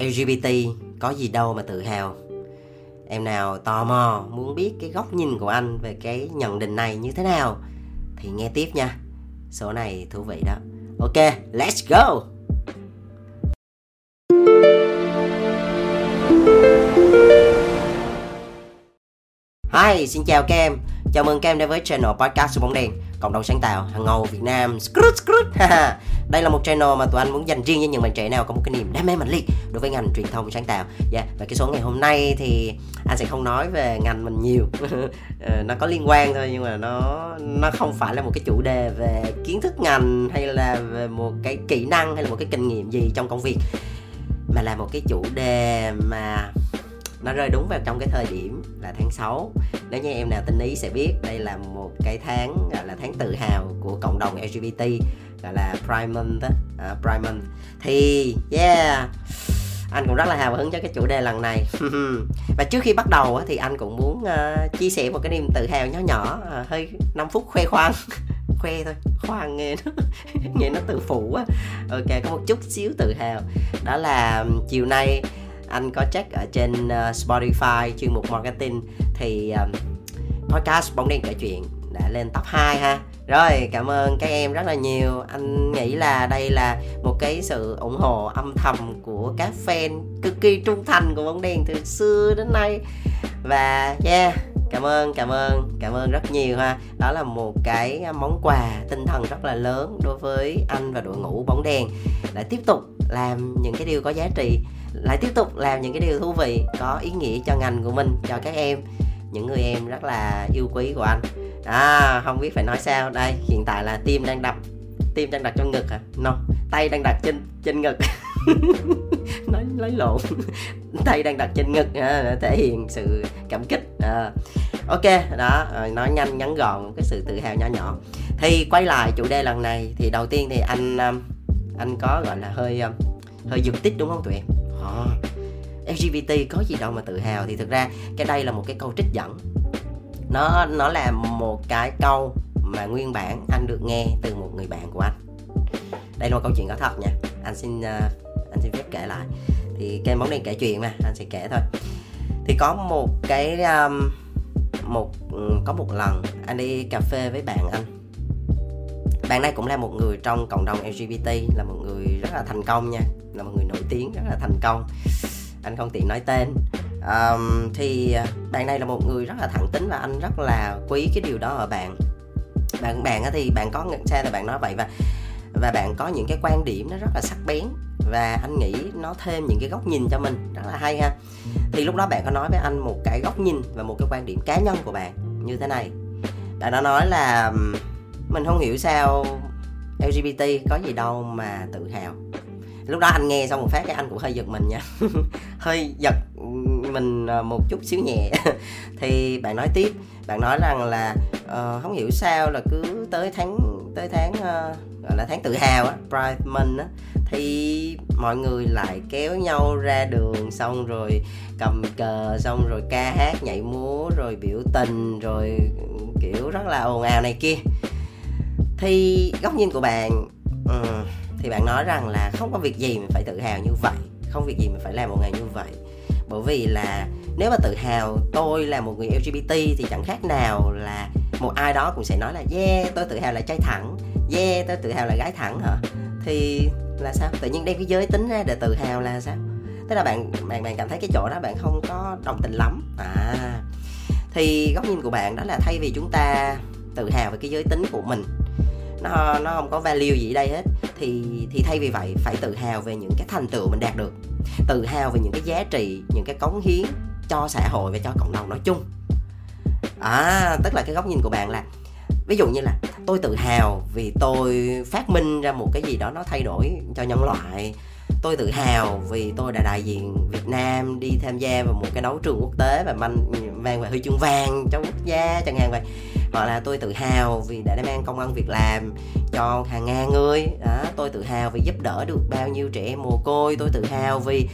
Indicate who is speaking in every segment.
Speaker 1: LGBT có gì đâu mà tự hào. Em nào tò mò muốn biết cái góc nhìn của anh về cái nhận định này như thế nào Thì nghe tiếp nha. Số này thú vị đó. Ok, let's go! Hi, xin chào các em Chào mừng các em đến với channel podcast của bóng đèn. Cộng đồng sáng tạo hàng ngầu Việt Nam Skrut, skrut. Đây là một channel mà tụi anh muốn dành riêng cho những bạn trẻ nào có một cái niềm đam mê mạnh liệt Đối với ngành truyền thông sáng tạo yeah. Và cái số ngày hôm nay thì anh sẽ không nói về ngành mình nhiều ờ, Nó có liên quan thôi nhưng mà nó nó không phải là một cái chủ đề về kiến thức ngành Hay là về một cái kỹ năng hay là một cái kinh nghiệm gì trong công việc Mà là một cái chủ đề mà nó rơi đúng vào trong cái thời điểm là tháng 6 nếu như em nào tinh ý sẽ biết đây là một cái tháng gọi là tháng tự hào của cộng đồng LGBT gọi là Pride Month á. Uh, Pride Month. Thì yeah anh cũng rất là hào hứng cho cái chủ đề lần này. Và trước khi bắt đầu thì anh cũng muốn uh, chia sẻ một cái niềm tự hào nhỏ nhỏ uh, hơi 5 phút khoe khoang. Khoe thôi khoan nghe nó nghe nó tự phụ quá ok có một chút xíu tự hào. Đó là chiều nay anh có check ở trên uh, Spotify chuyên mục marketing thì um, podcast bóng đèn kể chuyện đã lên top 2 ha. Rồi cảm ơn các em rất là nhiều. Anh nghĩ là đây là một cái sự ủng hộ âm thầm của các fan cực kỳ trung thành của bóng đèn từ xưa đến nay. Và yeah cảm ơn cảm ơn cảm ơn rất nhiều ha. Đó là một cái món quà tinh thần rất là lớn đối với anh và đội ngũ bóng đèn để tiếp tục làm những cái điều có giá trị lại tiếp tục làm những cái điều thú vị có ý nghĩa cho ngành của mình cho các em. Những người em rất là yêu quý của anh. À không biết phải nói sao. Đây hiện tại là tim đang đập. Tim đang đặt trong ngực hả? No tay đang đặt trên trên ngực. Nói lấy lộn. Tay đang đặt trên ngực à, thể hiện sự cảm kích. À. ok đó à, nói nhanh ngắn gọn cái sự tự hào nhỏ nhỏ. Thì quay lại chủ đề lần này thì đầu tiên thì anh à, anh có gọi là hơi à, hơi giật tích đúng không tụi em? Ờ. à, LGBT có gì đâu mà tự hào. Thì thực ra cái đây là một cái câu trích dẫn. Nó nó là một cái câu mà nguyên bản anh được nghe từ một người bạn của anh. Đây là một câu chuyện có thật nha. Anh xin uh, anh xin phép kể lại. Thì cái món này kể chuyện mà anh sẽ kể thôi. Thì có một cái um, một ừ, có một lần anh đi cà phê với bạn anh. Bạn này cũng là một người trong cộng đồng LGBT là một người rất là thành công nha là một người nổi tiếng rất là thành công. Anh không tiện nói tên. Um, thì bạn này là một người rất là thẳng tính và anh rất là quý cái điều đó ở bạn. Bạn bạn thì bạn có xe thì bạn nói vậy và và bạn có những cái quan điểm nó rất là sắc bén và anh nghĩ nó thêm những cái góc nhìn cho mình. Rất là hay ha. Thì lúc đó bạn có nói với anh một cái góc nhìn và một cái quan điểm cá nhân của bạn như thế này. Bạn đã nói là mình không hiểu sao LGBT có gì đâu mà tự hào lúc đó anh nghe xong một phát cái anh cũng hơi giật mình nha. Hơi giật mình ờ, một chút xíu nhẹ. Thì bạn nói tiếp bạn nói rằng là uh, không hiểu sao là cứ tới tháng tới tháng uh, gọi là tháng tự hào á Pride Month á thì mọi người lại kéo nhau ra đường xong rồi cầm cờ xong rồi ca hát nhảy múa rồi biểu tình rồi kiểu rất là ồn ào này kia. Thì góc nhìn của bạn uh, thì bạn nói rằng là không có việc gì mình phải tự hào như vậy. Không việc gì mình phải làm một ngày như vậy. Bởi vì là nếu mà tự hào tôi là một người lgbt thì chẳng khác nào là một ai đó cũng sẽ nói là, yeah, tôi tự hào là trai thẳng. Yeah, tôi tự hào là gái thẳng hả? Thì là sao? Tự nhiên đem cái giới tính ra để tự hào là sao? Tức là bạn bạn bạn cảm thấy cái chỗ đó bạn không có đồng tình lắm. À. Thì góc nhìn của bạn đó là thay vì chúng ta tự hào về cái giới tính của mình nó nó không có value gì ở đây hết. Thì thì thay vì vậy, phải tự hào về những cái thành tựu mình đạt được. Tự hào về những cái giá trị, những cái cống hiến cho xã hội và cho cộng đồng nói chung. À tức là cái góc nhìn của bạn là, ví dụ như là, tôi tự hào vì tôi phát minh ra một cái gì đó nó thay đổi cho nhân loại. Tôi tự hào vì tôi đã đại diện Việt Nam đi tham gia vào một cái đấu trường quốc tế và mang mang về huy chương vàng cho quốc gia, chẳng hạn vậy hoặc là tôi tự hào vì đã mang công ăn việc làm cho hàng ngàn người. Đó, tôi tự hào vì giúp đỡ được bao nhiêu trẻ em mồ côi. Tôi tự hào vì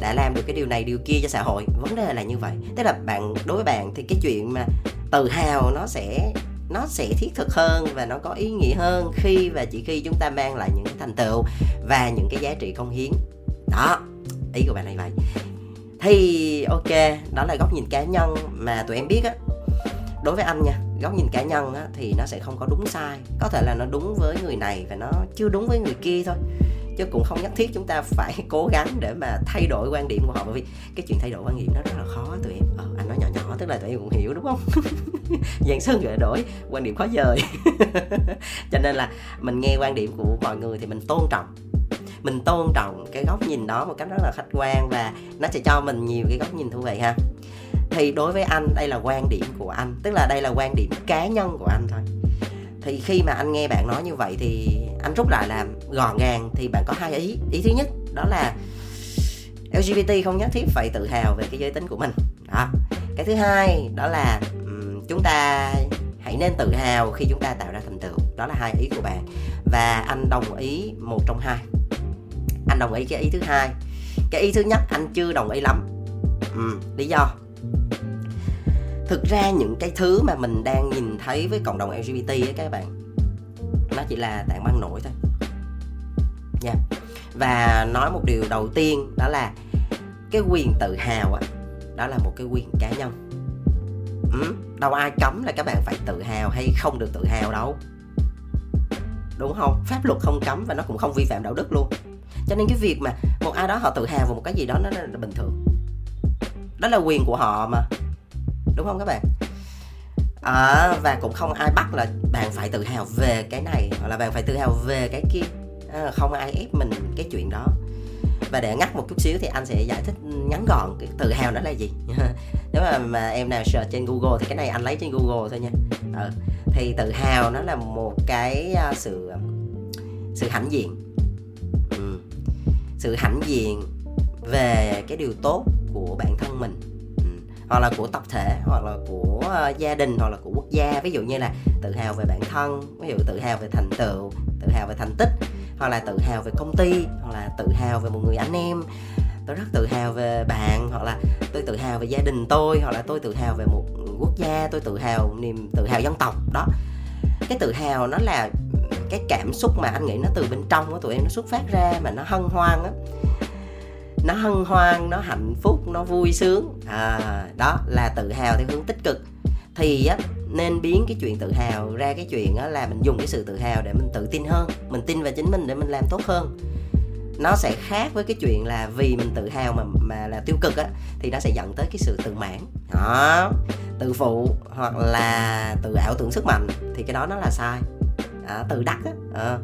Speaker 1: đã làm được cái điều này, điều kia cho xã hội. Vấn đề là như vậy. Tức là bạn, đối với bạn thì cái chuyện mà tự hào nó sẽ nó sẽ thiết thực hơn và nó có ý nghĩa hơn khi và chỉ khi chúng ta mang lại những thành tựu và những cái giá trị công hiến. Đó, ý của bạn này vậy. Thì ok, đó là góc nhìn cá nhân mà tụi em biết á đối với anh nha góc nhìn cá nhân á, thì nó sẽ không có đúng sai. Có thể là nó đúng với người này và nó chưa đúng với người kia thôi. Chứ cũng không nhất thiết chúng ta phải cố gắng để mà thay đổi quan điểm của họ bởi vì cái chuyện thay đổi quan điểm nó rất là khó tụi em. Ờ, anh nói nhỏ nhỏ tức là tụi em cũng hiểu đúng không? Dạng sơn gợi đổi quan điểm khó dời. Cho nên là mình nghe quan điểm của mọi người thì mình tôn trọng. Mình tôn trọng cái góc nhìn đó một cách rất là khách quan và nó sẽ cho mình nhiều cái góc nhìn thú vị ha thì đối với anh đây là quan điểm của anh. Tức là đây là quan điểm cá nhân của anh thôi. Thì khi mà anh nghe bạn nói như vậy thì anh rút lại là gọn gàng thì bạn có hai ý. Ý thứ nhất đó là LGBT không nhất thiết phải tự hào về cái giới tính của mình. Đó. Cái thứ hai đó là um, chúng ta hãy nên tự hào khi chúng ta tạo ra thành tựu. Đó là hai ý của bạn. Và anh đồng ý một trong hai. Anh đồng ý cái ý thứ hai. Cái ý thứ nhất anh chưa đồng ý lắm. Ừ, lý do thực ra những cái thứ mà mình đang nhìn thấy với cộng đồng lgbt ấy các bạn nó chỉ là tảng băng nổi thôi. Nha. Yeah. và nói một điều đầu tiên đó là cái quyền tự hào á đó là một cái quyền cá nhân. Ừ, đâu ai cấm là các bạn phải tự hào hay không được tự hào đâu. Đúng không? Pháp luật không cấm và nó cũng không vi phạm đạo đức luôn. Cho nên cái việc mà một ai đó họ tự hào về một cái gì đó nó là bình thường đó là quyền của họ mà. Đúng không các bạn? À, và cũng không ai bắt là bạn phải tự hào về cái này hoặc là bạn phải tự hào về cái kia. À, không ai ép mình cái chuyện đó. Và để ngắt một chút xíu thì anh sẽ giải thích ngắn gọn cái tự hào đó là gì. Nếu mà, mà em nào search trên google thì cái này anh lấy trên google thôi nha. Ừ. thì tự hào nó là một cái uh, sự um, sự hãnh diện. Ừ. sự hãnh diện về cái điều tốt của bản thân mình hoặc là của tập thể hoặc là của uh, gia đình hoặc là của quốc gia ví dụ như là tự hào về bản thân ví dụ tự hào về thành tựu tự hào về thành tích hoặc là tự hào về công ty hoặc là tự hào về một người anh em tôi rất tự hào về bạn hoặc là tôi tự hào về gia đình tôi hoặc là tôi tự hào về một quốc gia tôi tự hào niềm tự hào dân tộc đó cái tự hào nó là cái cảm xúc mà anh nghĩ nó từ bên trong của tụi em nó xuất phát ra mà nó hân hoan á nó hân hoan nó hạnh phúc nó vui sướng. À, đó là tự hào theo hướng tích cực. Thì á nên biến cái chuyện tự hào ra cái chuyện á là mình dùng cái sự tự hào để mình tự tin hơn mình tin vào chính mình để mình làm tốt hơn. Nó sẽ khác với cái chuyện là vì mình tự hào mà mà là tiêu cực á thì nó sẽ dẫn tới cái sự tự mãn. Đó tự phụ hoặc là tự ảo tưởng sức mạnh thì cái đó nó là sai. À, tự đắc á à,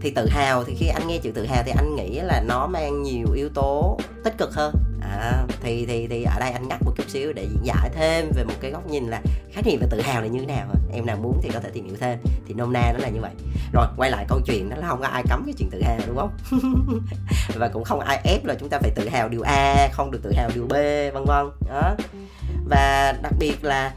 Speaker 1: thì tự hào thì khi anh nghe chữ tự hào thì anh nghĩ là nó mang nhiều yếu tố tích cực hơn. À, thì thì thì ở đây anh nhắc một chút xíu để diễn giải thêm về một cái góc nhìn là khái niệm về tự hào là như thế nào em nào muốn thì có thể tìm hiểu thêm. Thì nôm na nó là như vậy. Rồi quay lại câu chuyện đó là không có ai cấm cái chuyện tự hào đúng không? Và cũng không ai ép là chúng ta phải tự hào điều a không được tự hào điều b vân vân. Đó. Và đặc biệt là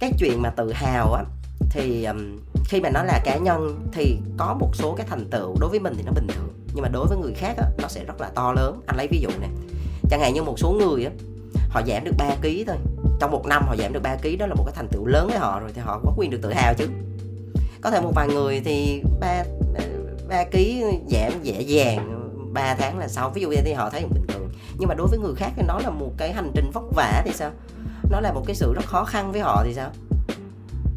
Speaker 1: cái chuyện mà tự hào á thì um, khi mà nó là cá nhân thì có một số cái thành tựu đối với mình thì nó bình thường. Nhưng mà đối với người khác á, nó sẽ rất là to lớn. Anh lấy ví dụ này chẳng hạn như một số người á họ giảm được 3 kg thôi. Trong một năm họ giảm được 3 kg đó là một cái thành tựu lớn với họ rồi thì họ có quyền được tự hào chứ. Có thể một vài người thì ba ba ký giảm dễ dàng 3 tháng là sau ví dụ như thì họ thấy bình thường. Nhưng mà đối với người khác thì nó là một cái hành trình vất vả thì sao? Nó là một cái sự rất khó khăn với họ thì sao?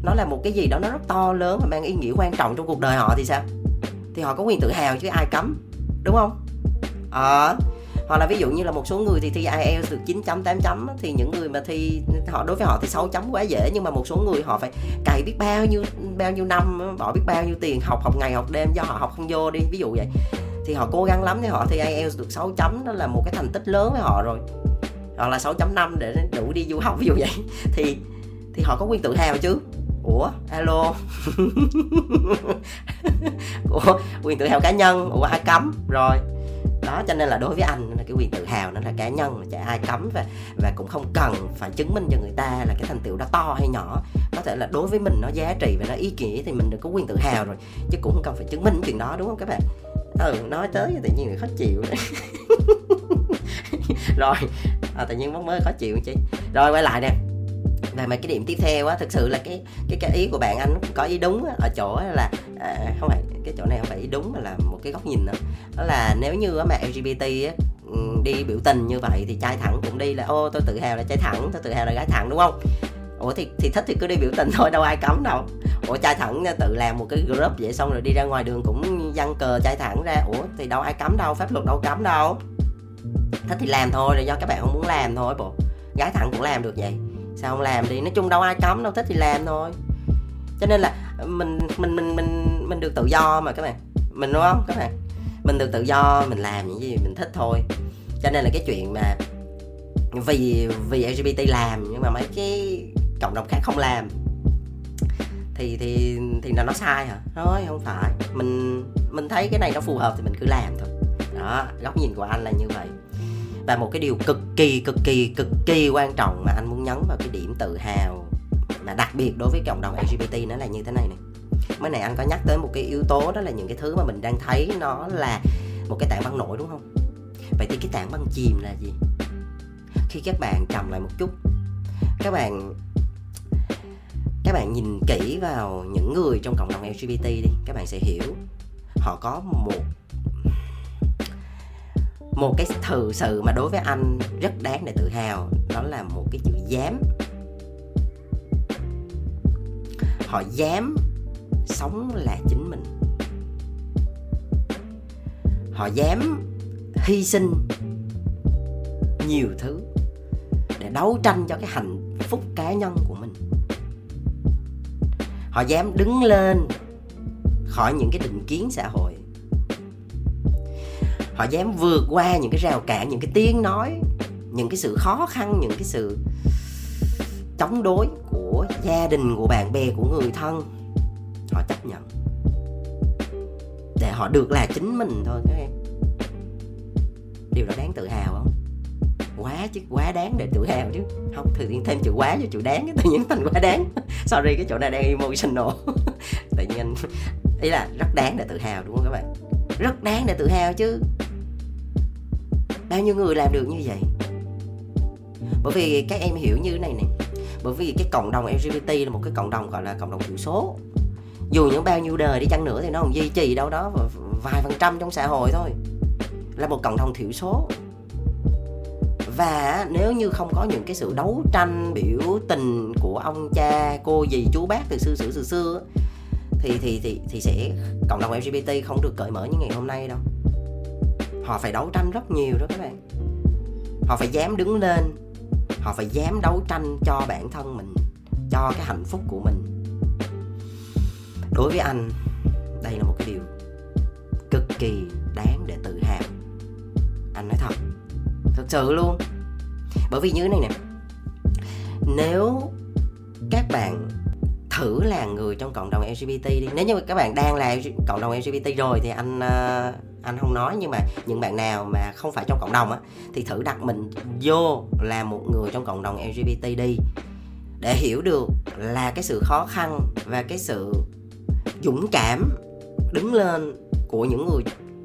Speaker 1: Nó là một cái gì đó nó rất to lớn và mang ý nghĩa quan trọng trong cuộc đời họ thì sao? Thì họ có quyền tự hào chứ ai cấm đúng không? Ờ. À, hoặc là ví dụ như là một số người thì thi IELTS được 9 chấm 8 chấm thì những người mà thi họ đối với họ thì 6 chấm quá dễ nhưng mà một số người họ phải cày biết bao nhiêu bao nhiêu năm bỏ biết bao nhiêu tiền học học ngày học đêm do họ học không vô đi ví dụ vậy. Thì họ cố gắng lắm thì họ thi IELTS được 6 chấm đó là một cái thành tích lớn với họ rồi. Hoặc là 6.5 để đủ đi du học ví dụ vậy. Thì thì họ có quyền tự hào chứ ủa alo? Của quyền tự hào cá nhân. Ủa ai cấm? Rồi. Đó cho nên là đối với anh là cái quyền tự hào nó là cá nhân mà chả ai cấm và và cũng không cần phải chứng minh cho người ta là cái thành tựu đó to hay nhỏ. Có thể là đối với mình nó giá trị và nó ý nghĩa thì mình được có quyền tự hào rồi chứ cũng không cần phải chứng minh chuyện đó đúng không các bạn? Ừ nói tới tự nhiên là khó chịu. Rồi à, tự nhiên mới khó chịu chứ. Rồi quay lại nè và mà cái điểm tiếp theo á thực sự là cái cái cái ý của bạn anh có ý đúng á, ở chỗ là à, không phải cái chỗ này không phải ý đúng mà là một cái góc nhìn đó, đó là nếu như mà LGBT á, ừ, đi biểu tình như vậy thì trai thẳng cũng đi là ô tôi tự hào là trai thẳng tôi tự hào là gái thẳng đúng không? Ủa thì thì thích thì cứ đi biểu tình thôi đâu ai cấm đâu. Ủa trai thẳng tự làm một cái group vậy xong rồi đi ra ngoài đường cũng dăng cờ trai thẳng ra ủa thì đâu ai cấm đâu pháp luật đâu cấm đâu. Thích thì làm thôi là do các bạn không muốn làm thôi bộ. Gái thẳng cũng làm được vậy sao không làm đi? Nói chung đâu ai cấm, đâu thích thì làm thôi. Cho nên là mình mình mình mình mình được tự do mà các bạn. Mình, đúng không? Các bạn. Mình được tự do, mình làm những gì mình thích thôi. Cho nên là cái chuyện mà vì vì LGBT làm nhưng mà mấy cái cộng đồng khác không làm, thì thì thì là nó sai hả? Thôi, không phải. Mình mình thấy cái này nó phù hợp thì mình cứ làm thôi. Đó, góc nhìn của anh là như vậy và một cái điều cực kỳ cực kỳ cực kỳ quan trọng mà anh muốn nhấn vào cái điểm tự hào mà đặc biệt đối với cộng đồng LGBT nó là như thế này này. Mới này anh có nhắc tới một cái yếu tố, đó là những cái thứ mà mình đang thấy nó là một cái tảng băng nổi, đúng không? Vậy thì cái tảng băng chìm là gì? Khi các bạn trầm lại một chút, các bạn các bạn nhìn kỹ vào những người trong cộng đồng LGBT đi, các bạn sẽ hiểu họ có một một cái thực sự mà đối với anh rất đáng để tự hào, đó là một cái chữ dám. Họ dám sống là chính mình. Họ dám hy sinh nhiều thứ để đấu tranh cho cái hạnh phúc cá nhân của mình. Họ dám đứng lên khỏi những cái định kiến xã hội họ dám vượt qua những cái rào cản, những cái tiếng nói, những cái sự khó khăn, những cái sự chống đối của gia đình, của bạn bè, của người thân. Họ chấp nhận. Để họ được là chính mình thôi, các em. Điều đó đáng tự hào không? Quá chứ, quá đáng để tự hào chứ. Không thì thêm chữ quá cho chữ đáng, tự nhiên thành quá đáng. Sorry, cái chỗ này đang emotional. Tự nhiên, ý là rất đáng để tự hào, đúng không các bạn? Rất đáng để tự hào chứ bao nhiêu người làm được như vậy? Bởi vì các em hiểu như thế này này bởi vì cái cộng đồng LGBT là một cái cộng đồng, gọi là cộng đồng thiểu số. Dù những bao nhiêu đời đi chăng nữa thì nó còn duy trì đâu đó vài phần trăm trong xã hội thôi. Là một cộng đồng thiểu số. Và nếu như không có những cái sự đấu tranh biểu tình của ông cha, cô dì, chú bác từ xưa từ xưa thì thì thì thì sẽ cộng đồng LGBT không được cởi mở như ngày hôm nay đâu họ phải đấu tranh rất nhiều đó các bạn. Họ phải dám đứng lên. Họ phải dám đấu tranh cho bản thân mình cho cái hạnh phúc của mình. Đối với anh đây là một cái điều cực kỳ đáng để tự hào. Anh nói thật thật sự luôn. Bởi vì như thế này nè nếu các bạn thử là người trong cộng đồng LGBT đi nếu như các bạn đang là cộng đồng LGBT rồi thì anh uh, anh không nói, nhưng mà những bạn nào mà không phải trong cộng đồng á, thì thử đặt mình vô là một người trong cộng đồng LGBT đi, để hiểu được là cái sự khó khăn và cái sự dũng cảm đứng lên của những người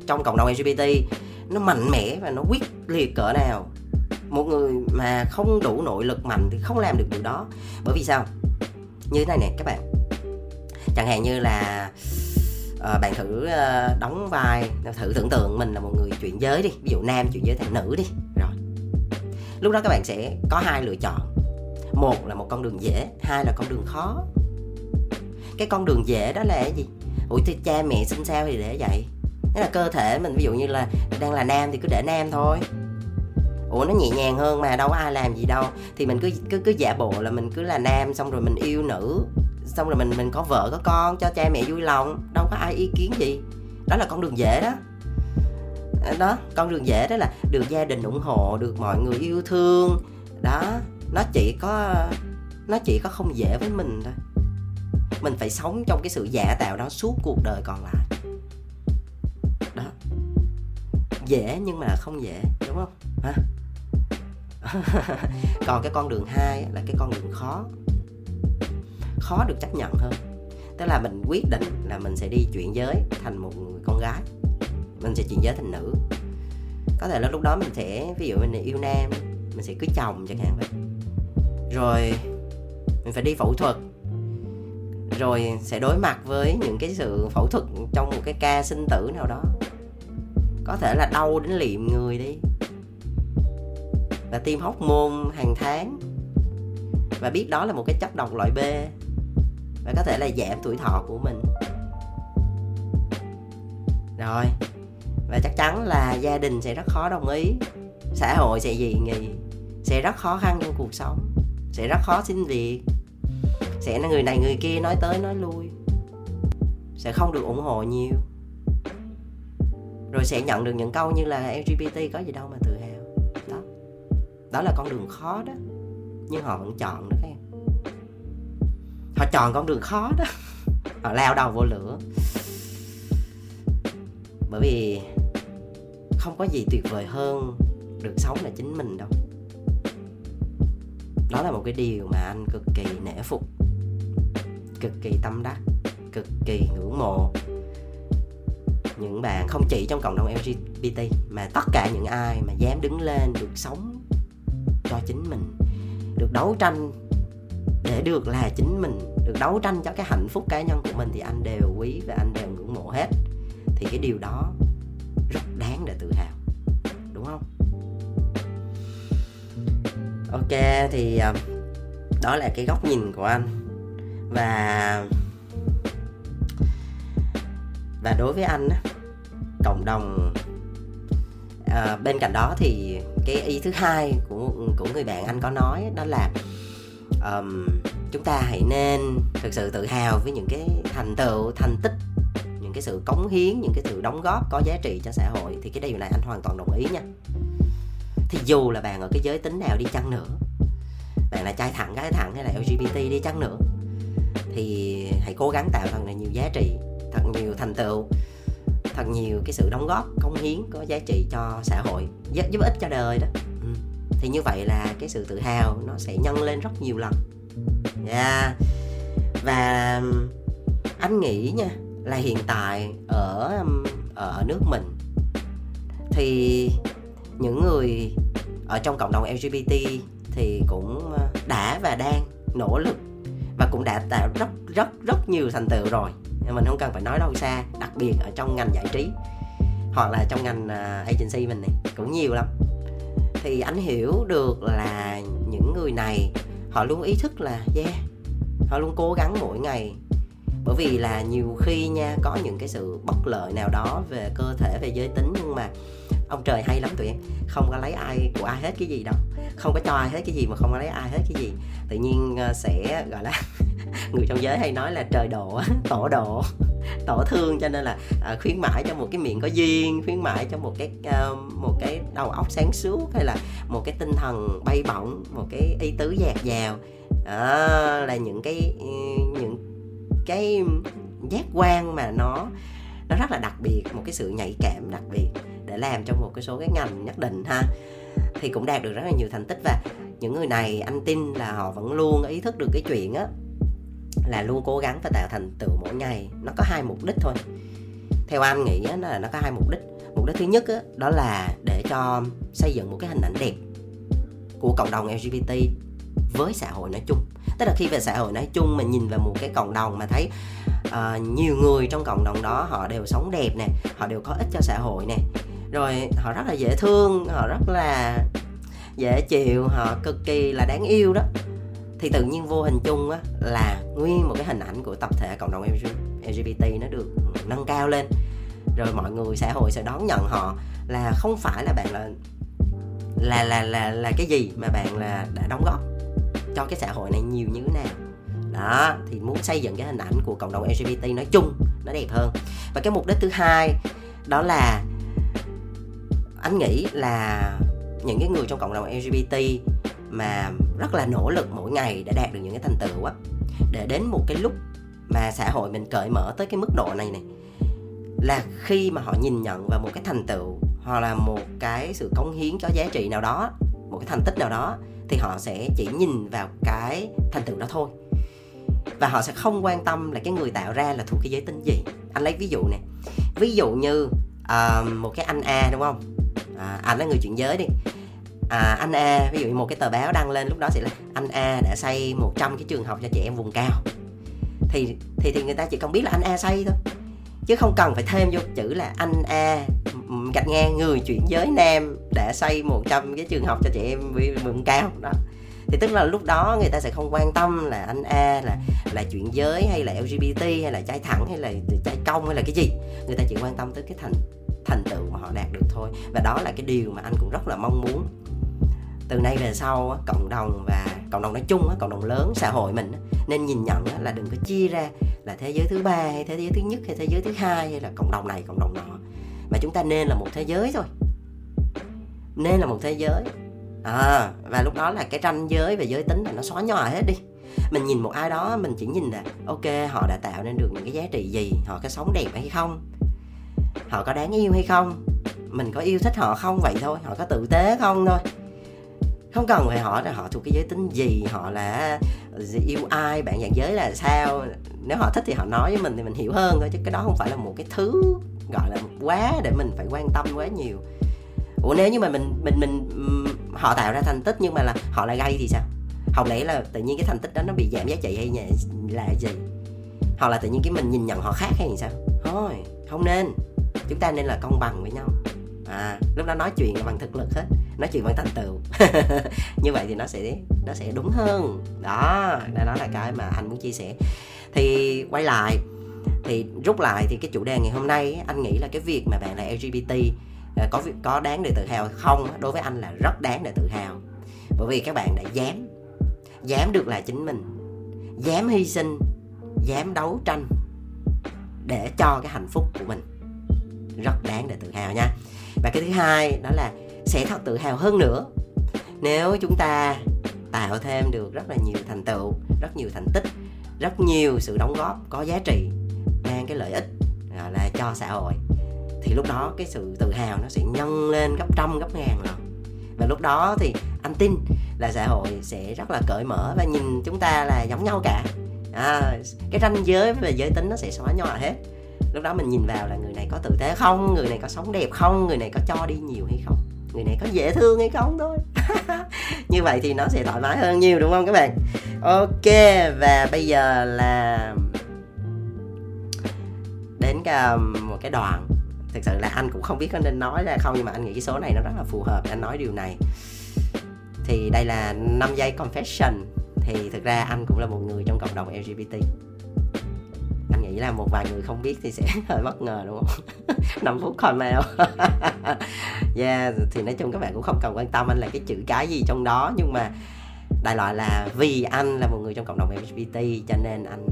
Speaker 1: trong cộng đồng LGBT nó mạnh mẽ và nó quyết liệt cỡ nào. Một người mà không đủ nội lực mạnh thì không làm được điều đó. Bởi vì sao? Như thế này nè, các bạn. Chẳng hạn như là à, bạn thử uh, đóng vai ờ, thử tưởng tượng mình là một người chuyển giới đi ví dụ nam chuyển giới thành nữ đi. Rồi. Lúc đó các bạn sẽ có hai lựa chọn. Một là một con đường dễ hai là con đường khó. Cái con đường dễ đó là cái gì? Ủi thì cha mẹ sinh sao thì để vậy. Thế là cơ thể mình ví dụ như là đang là nam thì cứ để nam thôi. Ủa nó nhẹ nhàng hơn mà đâu có ai làm gì đâu. Thì mình cứ cứ cứ giả bộ là mình cứ là nam xong rồi mình yêu nữ xong rồi mình mình có vợ, có con, cho cha mẹ vui lòng, đâu có ai ý kiến gì. Đó là con đường dễ đó. À, đó, con đường dễ đó là được gia đình ủng hộ, được mọi người yêu thương. Đó, nó chỉ có, nó chỉ có không dễ với mình thôi. Mình phải sống trong cái sự giả tạo đó suốt cuộc đời còn lại. Đó. Dễ nhưng mà không dễ, đúng không? Hả? Còn cái con đường hai là cái con đường khó khó được chấp nhận hơn. Tức là mình quyết định là mình sẽ đi chuyển giới thành một người con gái. Mình sẽ chuyển giới thành nữ. Có thể là lúc đó mình sẽ, ví dụ mình yêu nam, mình sẽ cưới chồng chẳng hạn vậy. Rồi, mình phải đi phẫu thuật. Rồi sẽ đối mặt với những cái sự phẫu thuật trong một cái ca sinh tử nào đó. Có thể là đau đến liệm người đi. Và tiêm hóc môn hàng tháng. Và biết đó là một cái chất độc loại B và có thể là giảm tuổi thọ của mình. Rồi. Và chắc chắn là gia đình sẽ rất khó đồng ý. Xã hội sẽ dị nghị. Sẽ rất khó khăn trong cuộc sống. Sẽ rất khó xin việc. Sẽ là người này, người kia nói tới, nói lui. Sẽ không được ủng hộ nhiều. Rồi sẽ nhận được những câu như là lgbt có gì đâu mà tự hào. Đó. Đó là con đường khó đó. Nhưng họ vẫn chọn đó cái họ chọn con đường khó đó. Họ lao đầu vô lửa. Bởi vì không có gì tuyệt vời hơn được sống là chính mình đâu. Đó là một cái điều mà anh cực kỳ nể phục, cực kỳ tâm đắc, cực kỳ ngưỡng mộ những bạn không chỉ trong cộng đồng LGBT mà tất cả những ai mà dám đứng lên được sống cho chính mình, được đấu tranh để được là chính mình được đấu tranh cho cái hạnh phúc cá nhân của mình thì anh đều quý và anh đều ngưỡng mộ hết. Thì cái điều đó rất đáng để tự hào đúng không? Ok thì à, đó là cái góc nhìn của anh. Và và đối với anh cộng đồng à, bên cạnh đó thì cái ý thứ hai của của người bạn anh có nói đó là um, chúng ta hãy nên thực sự tự hào với những cái thành tựu thành tích những cái sự cống hiến những cái sự đóng góp có giá trị cho xã hội thì cái điều này anh hoàn toàn đồng ý nha thì dù là bạn ở cái giới tính nào đi chăng nữa bạn là trai thẳng gái thẳng hay là lgbt đi chăng nữa thì hãy cố gắng tạo thật là nhiều giá trị thật nhiều thành tựu thật nhiều cái sự đóng góp cống hiến có giá trị cho xã hội giúp, ích cho đời đó thì như vậy là cái sự tự hào nó sẽ nhân lên rất nhiều lần. Yeah. và anh nghĩ nha, là hiện tại ở ở nước mình thì những người ở trong cộng đồng LGBT thì cũng đã và đang nỗ lực và cũng đã tạo rất rất rất nhiều thành tựu rồi. Mình không cần phải nói đâu xa, đặc biệt ở trong ngành giải trí hoặc là trong ngành à, agency mình này, cũng nhiều lắm thì anh hiểu được là những người này, họ luôn ý thức là, yeah, họ luôn cố gắng mỗi ngày. Bởi vì là nhiều khi nha, có những cái sự bất lợi nào đó về cơ thể, về giới tính, nhưng mà ông trời hay lắm tụi em, không có lấy ai của ai hết cái gì đâu. Không có cho ai hết cái gì mà không có lấy ai hết cái gì. Tự nhiên ờ, sẽ, gọi là người trong giới hay nói là trời độ tổ độ tổ thương cho nên là à, khuyến mãi cho một cái miệng có duyên khuyến mãi cho một cái à, một cái đầu óc sáng suốt hay là một cái tinh thần bay bổng một cái ý tứ dạt dào. À, là những cái những cái giác quan mà nó nó rất là đặc biệt một cái sự nhạy cảm đặc biệt để làm trong một cái số cái ngành nhất định ha. Thì cũng đạt được rất là nhiều thành tích và những người này anh tin là họ vẫn luôn ý thức được cái chuyện á là luôn cố gắng và tạo thành tựu mỗi ngày. Nó có hai mục đích thôi. Theo anh nghĩ á, là nó có hai mục đích. Mục đích thứ nhất á, đó là để cho xây dựng một cái hình ảnh đẹp của cộng đồng lgbt với xã hội nói chung. Tức là khi về xã hội nói chung mình nhìn vào một cái cộng đồng mà thấy uh, nhiều người trong cộng đồng đó họ đều sống đẹp nè họ đều có ích cho xã hội nè. Rồi họ rất là dễ thương họ rất là dễ chịu họ cực kỳ là đáng yêu đó thì tự nhiên vô hình chung á, là nguyên một cái hình ảnh của tập thể cộng đồng LGBT nó được nâng cao lên. Rồi mọi người xã hội sẽ đón nhận họ là không phải là bạn là là là là là cái gì mà bạn là đã đóng góp cho cái xã hội này nhiều như thế nào. Đó, thì muốn xây dựng cái hình ảnh của cộng đồng LGBT nói chung, nó đẹp hơn. Và cái mục đích thứ hai đó là anh nghĩ là những cái người trong cộng đồng LGBT mà rất là nỗ lực mỗi ngày để đạt được những cái thành tựu á. Để đến một cái lúc mà xã hội mình cởi mở tới cái mức độ này này là khi mà họ nhìn nhận vào một cái thành tựu hoặc là một cái sự cống hiến cho giá trị nào đó một cái thành tích nào đó thì họ sẽ chỉ nhìn vào cái thành tựu đó thôi. Và họ sẽ không quan tâm là cái người tạo ra là thuộc cái giới tính gì. Anh lấy ví dụ nè. Ví dụ như uh, một cái anh A đúng không? À, anh là người chuyển giới đi à, anh A ví dụ như một cái tờ báo đăng lên lúc đó sẽ là anh A đã xây 100 cái trường học cho trẻ em vùng cao. Thì thì thì người ta chỉ cần biết là anh A xây thôi. Chứ không cần phải thêm vô chữ là anh A gạch ngang người chuyển giới nam đã xây 100 cái trường học cho trẻ em vùng cao. Đó. Thì tức là lúc đó người ta sẽ không quan tâm là anh A là là chuyển giới hay là LGBT hay là trai thẳng hay là trai công hay là cái gì. Người ta chỉ quan tâm tới cái thành thành tựu mà họ đạt được thôi. Và đó là cái điều mà anh cũng rất là mong muốn từ nay về sau cộng đồng và cộng đồng nói chung cộng đồng lớn xã hội mình nên nhìn nhận là đừng có chia ra là thế giới thứ ba hay thế giới thứ nhất hay thế giới thứ hai hay là cộng đồng này cộng đồng nọ. Mà chúng ta nên là một thế giới thôi. Nên là một thế giới. À, và lúc đó là cái ranh giới về giới tính là nó xóa nhòa hết đi. Mình nhìn một ai đó mình chỉ nhìn là ok họ đã tạo nên được những cái giá trị gì họ có sống đẹp hay không họ có đáng yêu hay không. Mình có yêu thích họ không? Vậy thôi họ có tử tế không thôi không cần phải hỏi là họ thuộc cái giới tính gì, họ là yêu ai, bạn dạng giới là sao? Nếu họ thích thì họ nói với mình thì mình hiểu hơn thôi, chứ cái đó không phải là một cái thứ, gọi là, quá để mình phải quan tâm quá nhiều. Ủa, nếu như mà mình mình mình họ tạo ra thành tích nhưng mà là họ lại gây thì sao? Không lẽ là tự nhiên cái thành tích đó nó bị giảm giá trị hay là gì? Hoặc là tự nhiên cái mình nhìn nhận họ khác hay sao? Thôi, không nên. Chúng ta nên là công bằng với nhau à lúc đó nói chuyện bằng thực lực hết, nói chuyện bằng thành tựu. Như vậy thì nó sẽ nó sẽ đúng hơn. Đó đó là cái mà anh muốn chia sẻ. Thì quay lại, thì rút lại thì cái chủ đề ngày hôm nay, anh nghĩ là cái việc mà bạn là lgbt ờ, có có đáng để tự hào không đối với anh là rất đáng để tự hào. Bởi vì các bạn đã dám dám được là chính mình, dám hy sinh, dám đấu tranh để cho cái hạnh phúc của mình. Rất đáng để tự hào nha và cái thứ hai đó là sẽ thật tự hào hơn nữa. Nếu chúng ta tạo thêm được rất là nhiều thành tựu rất nhiều thành tích rất nhiều sự đóng góp có giá trị mang cái lợi ích gọi là cho xã hội thì lúc đó cái sự tự hào nó sẽ nhân lên gấp trăm gấp ngàn rồi và lúc đó thì anh tin là xã hội sẽ rất là cởi mở và nhìn chúng ta là giống nhau cả. À, cái ranh giới về giới tính nó sẽ xóa nhòa hết lúc đó mình nhìn vào là người này có tử tế không? Người này có sống đẹp không? Người này có cho đi nhiều hay không? Người này có dễ thương hay không thôi? Như vậy thì nó sẽ thoải mái hơn nhiều, đúng không các bạn? Ok, và bây giờ là đến cả một cái đoạn. Thực sự là anh cũng không biết có nên nói ra không, nhưng mà anh nghĩ cái số này nó rất là phù hợp để anh nói điều này. Thì đây là 5 giây confession. Thì thực ra anh cũng là một người trong cộng đồng LGBT nghĩ là một vài người không biết thì sẽ hơi bất ngờ, đúng không? 5 phút comment. Yeah, thì nói chung các bạn cũng không cần quan tâm anh là cái chữ cái gì trong đó, nhưng mà đại loại là vì anh là một người trong cộng đồng LGBT cho nên anh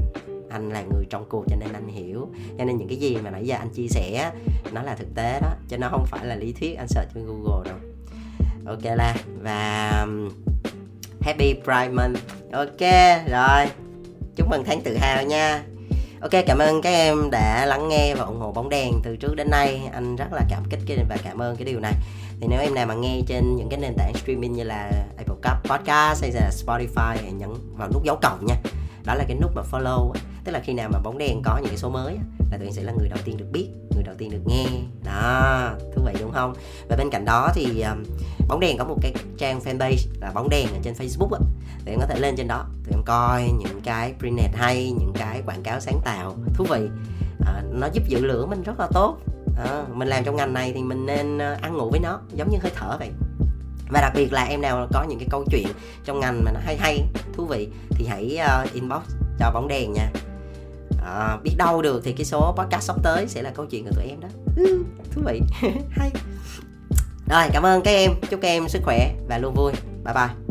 Speaker 1: anh là người trong cuộc, cho nên anh hiểu. Cho nên những cái gì mà nãy giờ anh chia sẻ nó là thực tế đó, chứ nó không phải là lý thuyết, anh sợ trên google đâu. Ok là và um, happy pride month. Ok, rồi. Chúc mừng tháng tự hào nha. Ok cảm ơn các em đã lắng nghe và ủng hộ bóng đèn từ trước đến nay. Anh rất là cảm kích và cảm ơn cái điều này. Thì nếu em nào mà nghe trên những cái nền tảng streaming như là Apple Cup, Podcast hay là Spotify thì nhấn vào nút dấu cộng nha. Đó là cái nút mà follow tức là khi nào mà bóng đèn có những cái số mới là tụi em sẽ là người đầu tiên được biết người đầu tiên được nghe. Đó thú vị đúng không? Và bên cạnh đó thì um, bóng đèn có một cái trang fanpage là bóng đèn ở trên facebook á. Tụi em có thể lên trên đó tụi em coi những cái print hay những cái quảng cáo sáng tạo. Thú vị. À, nó giúp giữ lửa mình rất là tốt. À, mình làm trong ngành này thì mình nên ờ, ăn ngủ với nó giống như hơi thở vậy. Và đặc biệt là em nào có những cái câu chuyện trong ngành mà nó hay hay thú vị thì hãy uh, inbox cho bóng đèn nha à, biết đâu được thì cái số podcast sắp tới sẽ là câu chuyện của tụi em đó. Ừ, thú vị. Hay. Rồi cảm ơn các em. Chúc các em sức khỏe và luôn vui. Bye bye.